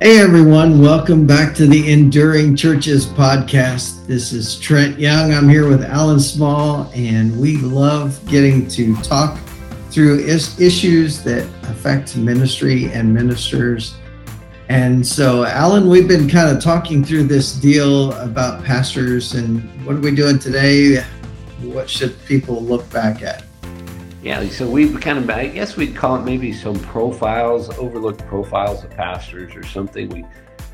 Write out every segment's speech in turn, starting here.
Hey everyone, welcome back to the Enduring Churches podcast. This is Trent Young. I'm here with Alan Small, and we love getting to talk through is- issues that affect ministry and ministers. And so, Alan, we've been kind of talking through this deal about pastors and what are we doing today? What should people look back at? Yeah, so we kind of, I guess we'd call it maybe some profiles, overlooked profiles of pastors or something. We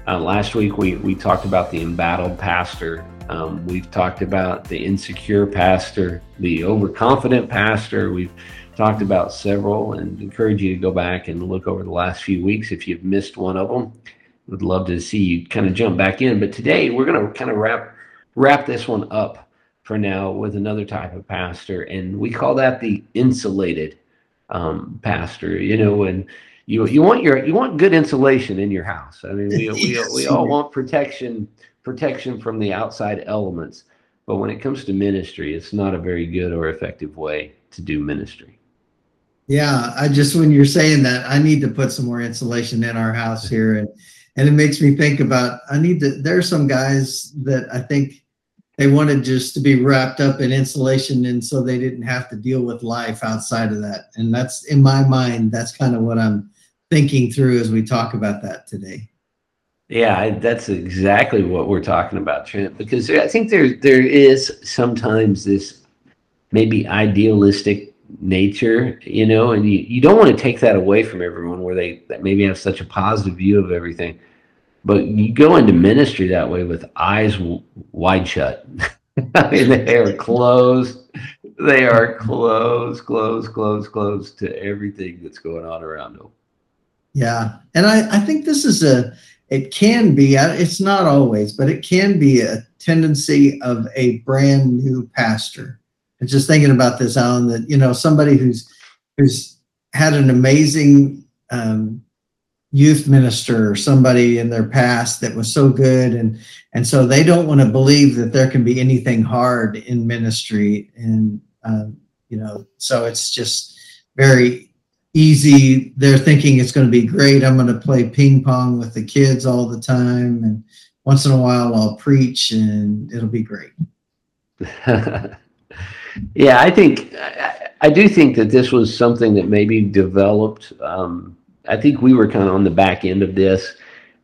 uh, last week we we talked about the embattled pastor. Um, we've talked about the insecure pastor, the overconfident pastor. We've talked about several, and encourage you to go back and look over the last few weeks if you've missed one of them. Would love to see you kind of jump back in. But today we're going to kind of wrap wrap this one up for now with another type of pastor, and we call that the insulated um, pastor. You know, and you you want your you want good insulation in your house. I mean, we we, we all want protection protection from the outside elements, but when it comes to ministry, it's not a very good or effective way to do ministry. Yeah, I just when you're saying that, I need to put some more insulation in our house here, and and it makes me think about I need to. There are some guys that I think they wanted just to be wrapped up in insulation and so they didn't have to deal with life outside of that. And that's in my mind that's kind of what i'm thinking through as we talk about that today. Yeah that's exactly what we're talking about trent because i think there there is sometimes this maybe idealistic nature you know and you, you don't want to take that away from everyone where they maybe have such a positive view of everything but you go into ministry that way with eyes w- wide shut. I mean, they are closed. They are closed, closed, closed, closed to everything that's going on around them. Yeah. And I, I think this is a, it can be, it's not always, but it can be a tendency of a brand new pastor. And just thinking about this, Alan, that, you know, somebody who's, who's had an amazing um, youth minister or somebody in their past that was so good. And and so they don't want to believe that there can be anything hard in ministry. And um, you know so it's just very easy. They're thinking it's going to be great. I'm going to play ping pong with the kids all the time. And once in a while i'll preach and it'll be great. Yeah i think I, I, do think that this was something that maybe developed um, I think we were kind of on the back end of this.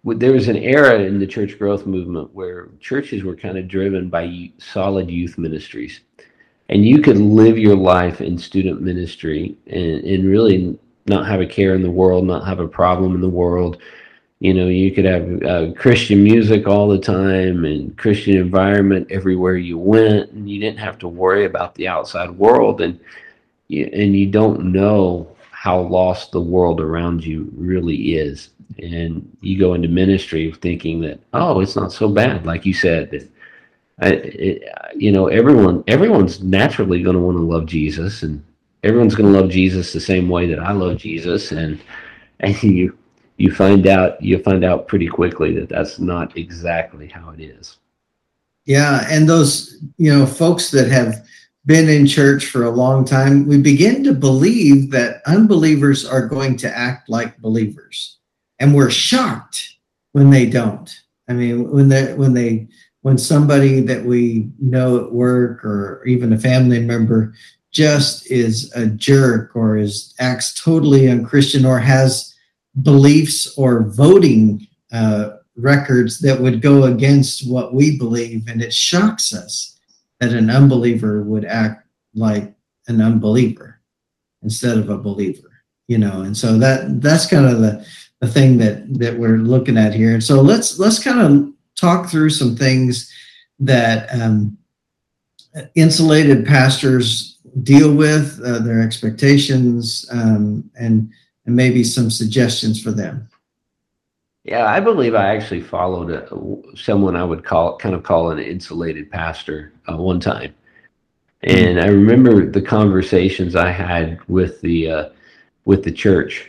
There was an era in the church growth movement where churches were kind of driven by solid youth ministries. And you could live your life in student ministry and, and really not have a care in the world, not have a problem in the world. You know, you could have uh, Christian music all the time and Christian environment everywhere you went, and you didn't have to worry about the outside world. And you, and you don't know how lost the world around you really is. And you go into ministry thinking that, oh, it's not so bad, like you said. That, you know, everyone everyone's naturally going to want to love Jesus, and everyone's going to love Jesus the same way that I love Jesus, and and you you find out you find out pretty quickly that that's not exactly how it is. Yeah, and those you know folks that have been in church for a long time, we begin to believe that unbelievers are going to act like believers. And we're shocked when they don't. I mean, when they when they when somebody that we know at work or even a family member just is a jerk or is acts totally unchristian or has beliefs or voting uh, records that would go against what we believe and it shocks us that an unbeliever would act like an unbeliever instead of a believer you know? And so that that's kind of the the thing that that we're looking at here. And so let's let's kind of talk through some things that um, insulated pastors deal with uh, their expectations um, and and maybe some suggestions for them yeah, I believe I actually followed a, someone I would call kind of call an insulated pastor uh, one time, and I remember the conversations I had with the uh, with the church,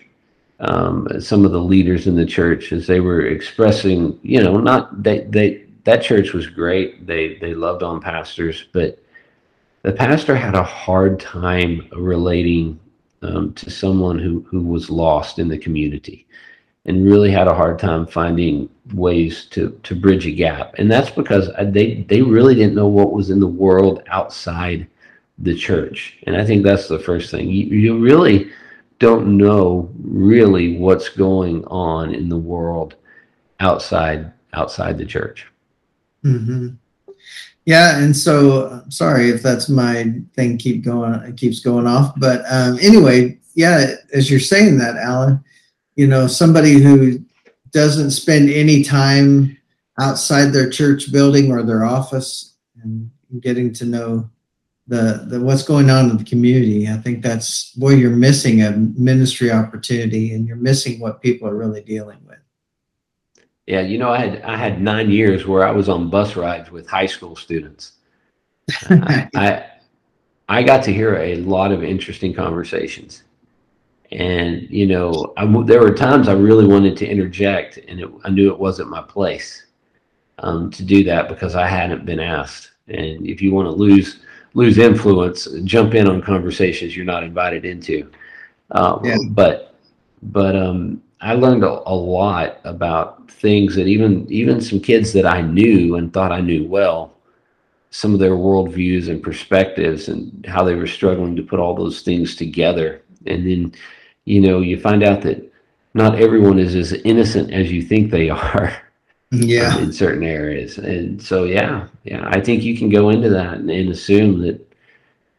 um, some of the leaders in the church as they were expressing, you know, not they they that church was great. They they loved on pastors, but the pastor had a hard time relating um, to someone who who was lost in the community and really had a hard time finding ways to to bridge a gap. And that's because they they really didn't know what was in the world outside the church. And I think that's the first thing. You, you really don't know really what's going on in the world outside outside the church. Mm-hmm. Yeah, and so sorry if that's my thing. Keep going. It keeps going off. But um, anyway, yeah, as you're saying that, Alan, you know, somebody who doesn't spend any time outside their church building or their office and getting to know the, the what's going on in the community. I think that's boy, you're missing a ministry opportunity and you're missing what people are really dealing with. Yeah, you know, I had I had nine years where I was on bus rides with high school students. I, I I got to hear a lot of interesting conversations, and you know, I, there were times I really wanted to interject, and it, I knew it wasn't my place um, to do that because I hadn't been asked. And if you want to lose lose influence, jump in on conversations you're not invited into. Um, yeah. But but um, I learned a, a, lot about things that even even some kids that I knew and thought I knew well, some of their worldviews and perspectives and how they were struggling to put all those things together. And then, you know, you find out that not everyone is as innocent as you think they are. Yeah. In certain areas. And so yeah, yeah, I think you can go into that and, and assume that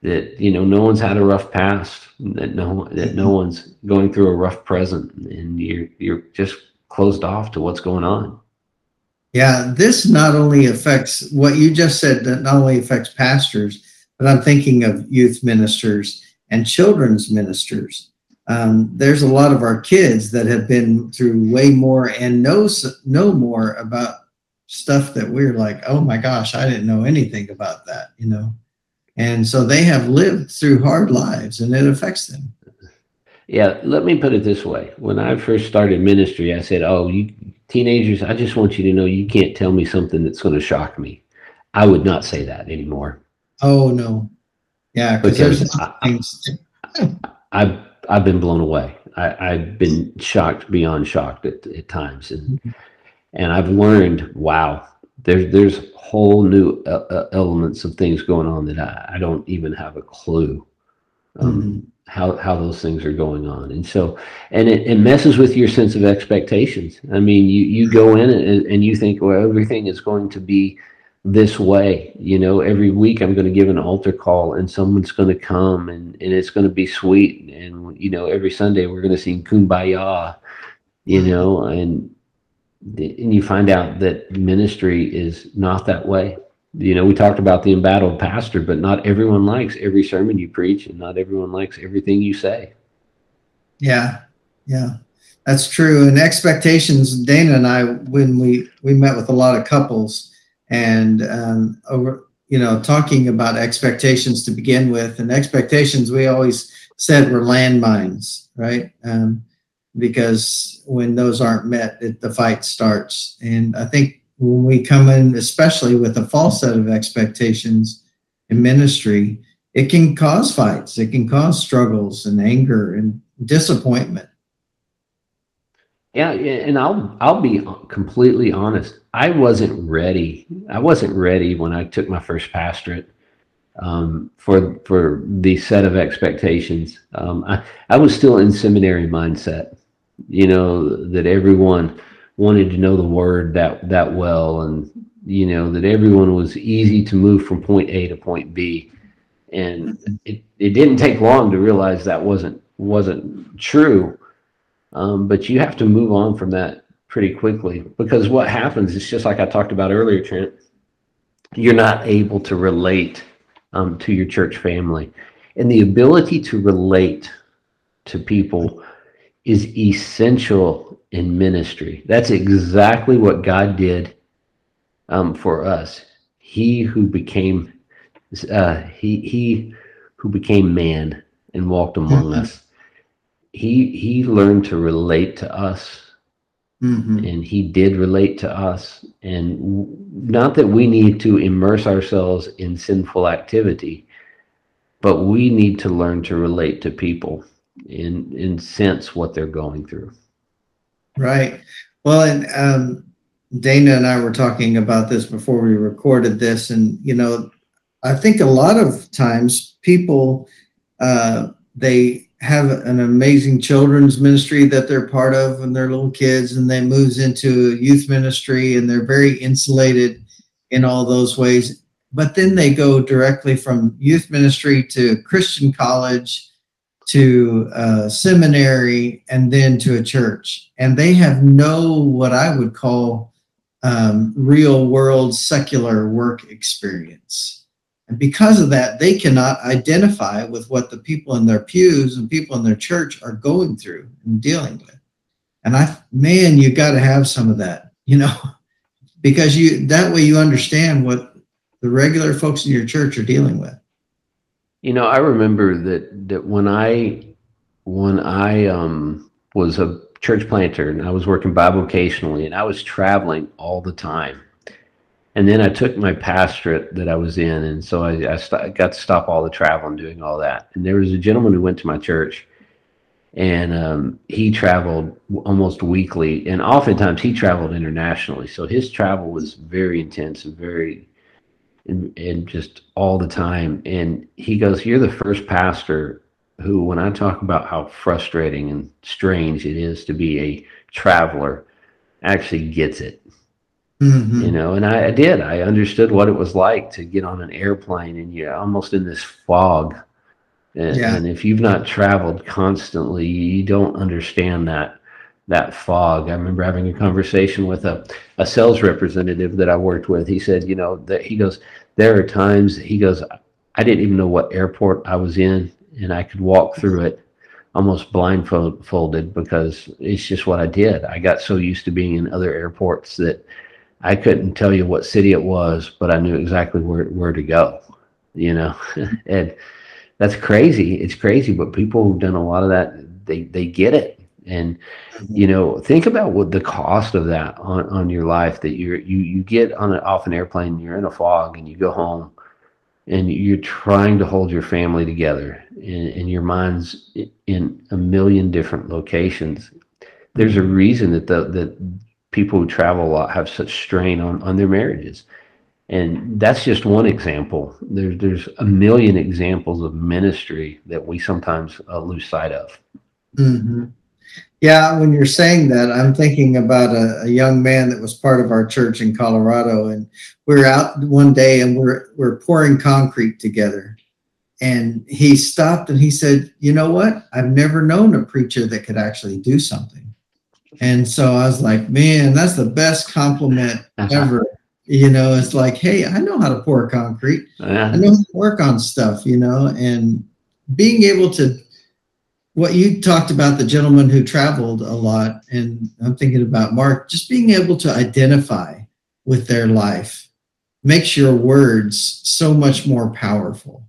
that you know no one's had a rough past that no that no mm-hmm. one's going through a rough present and you're you're just closed off to what's going on yeah this not only affects what you just said that not only affects pastors but i'm thinking of youth ministers and children's ministers um, there's a lot of our kids that have been through way more and know know more about stuff that we're like oh my gosh i didn't know anything about that you know and so they have lived through hard lives and it affects them. Yeah, let me put it this way. When I first started ministry, I said, Oh, you teenagers, I just want you to know you can't tell me something that's going to shock me. I would not say that anymore. Oh, no. Yeah, because there's I, I've, I've been blown away. I, have been shocked beyond shocked at, at times. And, mm-hmm. and I've learned, wow, there's, there's whole new uh, uh, elements of things going on that I, I don't even have a clue um, mm-hmm. how how those things are going on, and so and it, it, messes with your sense of expectations. I mean, you you go in and, and you think, well, everything is going to be this way. You know, every week I'm going to give an altar call, and someone's going to come, and and it's going to be sweet, and you know, every Sunday we're going to sing Kumbaya, you mm-hmm. know, and and you find out that ministry is not that way. You know, we talked about the embattled pastor, but not everyone likes every sermon you preach, and not everyone likes everything you say. Yeah, yeah, that's true. And expectations, Dana and I, when we we met with a lot of couples, and um, over, you know, talking about expectations to begin with, and expectations we always said were landmines, right? Um, because when those aren't met, it, the fight starts. And I think when we come in, especially with a false set of expectations in ministry, it can cause fights, it can cause struggles and anger and disappointment. Yeah, and I'll I'll be completely honest. I wasn't ready. I wasn't ready when I took my first pastorate um, for for the set of expectations. Um, I, I was still in seminary mindset you know, that everyone wanted to know the word that that well and you know that everyone was easy to move from point A to point B. And it, it didn't take long to realize that wasn't wasn't true. Um, but you have to move on from that pretty quickly because what happens is just like I talked about earlier, Trent. You're not able to relate um, to your church family, and the ability to relate to people is essential in ministry. That's exactly what God did um, for us. He who became uh, he he who became man and walked among mm-hmm. us. He he learned to relate to us, mm-hmm. and he did relate to us. And w- not that we need to immerse ourselves in sinful activity, but we need to learn to relate to people and and sense what they're going through. Right. Well, and um, Dana and I were talking about this before we recorded this, and you know, I think a lot of times people uh, they have an amazing children's ministry that they're part of when they're little kids, and they moves into youth ministry, and they're very insulated in all those ways. But then they go directly from youth ministry to Christian college to a seminary and then to a church. And they have no, what I would call um, real world secular work experience. And because of that, they cannot identify with what the people in their pews and people in their church are going through and dealing with. And I, man, you got to have some of that, you know, because you, that way you understand what the regular folks in your church are dealing with. You know, I remember that that when I when I um, was a church planter and I was working bivocationally and I was traveling all the time. And then I took my pastorate that I was in, and so I, I st- got to stop all the travel and doing all that. And there was a gentleman who went to my church, and um, he traveled almost weekly, and oftentimes he traveled internationally. So his travel was very intense and very and, and just all the time. And he goes, You're the first pastor who, when I talk about how frustrating and strange it is to be a traveler, actually gets it. Mm-hmm. You know, and I, I, did. I understood what it was like to get on an airplane and you're almost in this fog. And, yeah. and if you've not traveled constantly, you don't understand that that fog. I remember having a conversation with a, a sales representative that I worked with. He said, you know, that he goes, there are times he goes, I didn't even know what airport I was in, and I could walk through it almost blindfolded because it's just what I did. I got so used to being in other airports that I couldn't tell you what city it was, but I knew exactly where where to go. You know, and that's crazy. It's crazy, but people who've done a lot of that, they they get it and you know think about what the cost of that on, on your life that you're you you get on an off an airplane you're in a fog and you go home and you're trying to hold your family together and, and your mind's in a million different locations there's a reason that the that people who travel a lot have such strain on on their marriages and that's just one example there's there's a million examples of ministry that we sometimes uh, lose sight of mm-hmm. Yeah, when you're saying that, I'm thinking about a, a, young man that was part of our church in Colorado, and we are out one day and we're we're pouring concrete together, and he stopped and he said, "You know what? I've never known a preacher that could actually do something." And so I was like, "Man, that's the best compliment uh-huh. ever." You know, it's like, "Hey, I know how to pour concrete. Uh-huh. I know how to work on stuff." You know, and being able to what you talked about the gentleman who traveled a lot and i'm thinking about mark just being able to identify with their life makes your words so much more powerful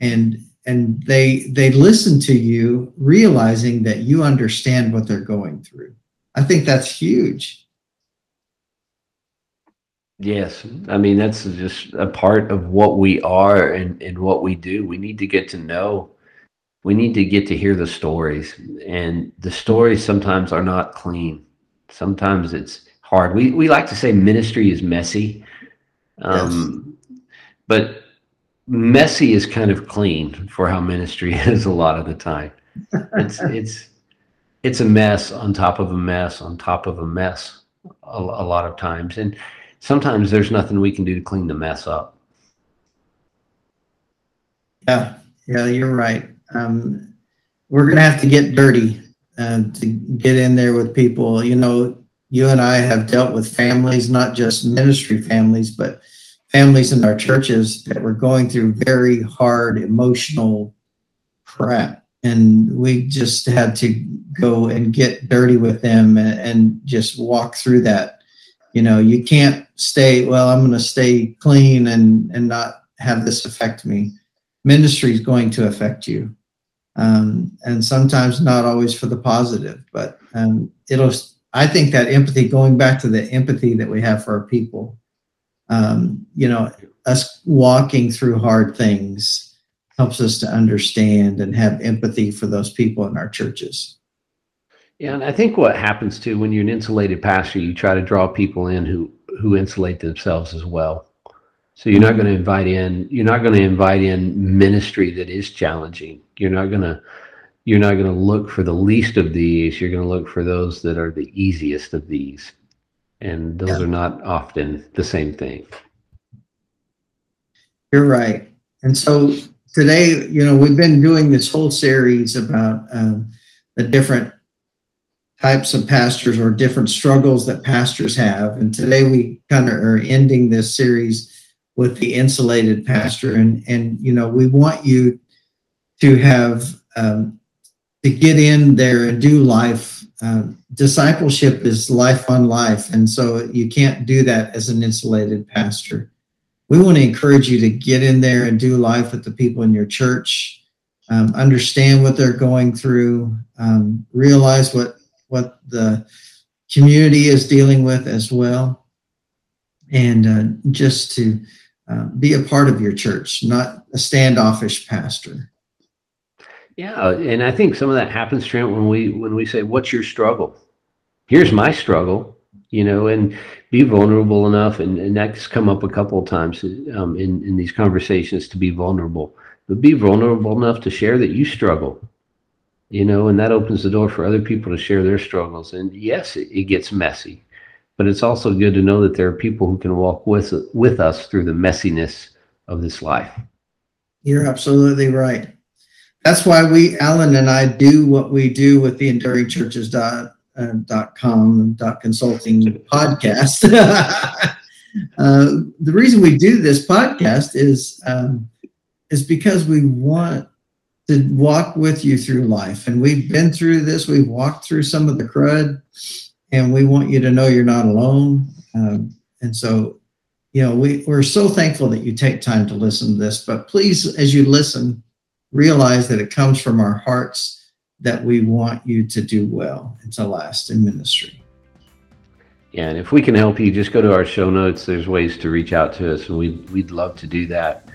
and and they they listen to you realizing that you understand what they're going through i think that's huge. Yes. I mean that's just a part of what we are and, and what we do. We need to get to know we need to get to hear the stories. And the stories sometimes are not clean. Sometimes it's hard. We, we like to say ministry is messy. Um, yes. but messy is kind of clean for how ministry is a lot of the time. It's it's it's a mess on top of a mess on top of a mess a, a lot of times and sometimes there's nothing we can do to clean the mess up yeah yeah you're right um, we're to have to get dirty uh, to get in there with people. You know, you and I have dealt with families, not just ministry families, but families in our churches that were going through very hard emotional crap. And we just had to go and get dirty with them and, and just walk through that. You know, you can't stay, well, I'm going to stay clean and, and not have this affect me. Ministry is going to affect you um, and sometimes not always for the positive. But um, it'll. I think that empathy, going back to the empathy that we have for our people, um, you know, us walking through hard things helps us to understand and have empathy for those people in our churches. Yeah, and I think what happens too when you're an insulated pastor, you try to draw people in who who insulate themselves as well. So you're not going to invite in you're not going to invite in ministry that is challenging. You're not going to you're not going to look for the least of these. You're going to look for those that are the easiest of these. And those yeah. are not often the same thing. You're right. And so today, you know, we've been doing this whole series about um, the different types of pastors or different struggles that pastors have. And today we kind of are ending this series with the insulated pastor. And, and you know, we want you to have, um, to get in there and do life. Um, discipleship is life on life. And so you can't do that as an insulated pastor. We want to encourage you to get in there and do life with the people in your church, um, understand what they're going through, um, realize what what the community is dealing with as well, and uh, just to uh, be a part of your church, not a standoffish pastor. Yeah, and I think some of that happens, Trent, when we when we say, "What's your struggle?" Here's my struggle, you know, and be vulnerable enough, and, and that's come up a couple of times um, in in these conversations to be vulnerable, but be vulnerable enough to share that you struggle, you know, and that opens the door for other people to share their struggles. And yes, it, it gets messy, but it's also good to know that there are people who can walk with with us through the messiness of this life. You're absolutely right. That's why we, Alan and I, do what we do with the Enduring Churches dot, uh, dot com dot consulting podcast. uh, the reason we do this podcast is um, is because we want to walk with you through life. And we've been through this, we've walked through some of the crud, and we want you to know you're not alone. Um, and so, you know, we, we're so thankful that you take time to listen to this. But please, as you listen, realize that it comes from our hearts that we want you to do well and to last in ministry. Yeah, and if we can help you, just go to our show notes. There's ways to reach out to us, and we'd, we'd love to do that.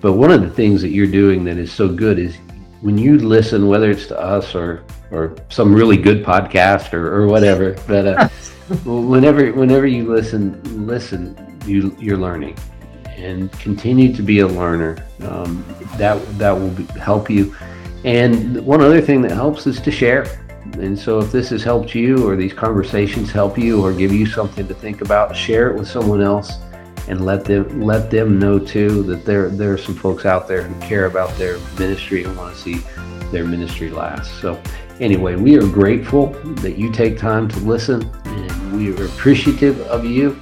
But one of the things that you're doing that is so good is when you listen, whether it's to us or or some really good podcast or, or whatever, but uh, whenever whenever you listen, listen, you you're learning, and continue to be a learner. Um, that that will be, help you. And one other thing that helps is to share. And so, if this has helped you, or these conversations help you, or give you something to think about, share it with someone else and let them let them know too that there there are some folks out there who care about their ministry and want to see their ministry last. So anyway, we are grateful that you take time to listen and we are appreciative of you.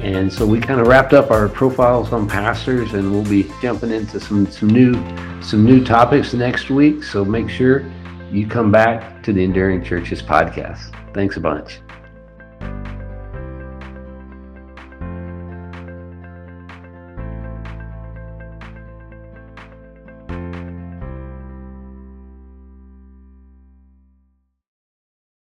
And so we kind of wrapped up our profiles on pastors and we'll be jumping into some some new some new topics next week. So make sure you come back to the Enduring Churches podcast. Thanks a bunch.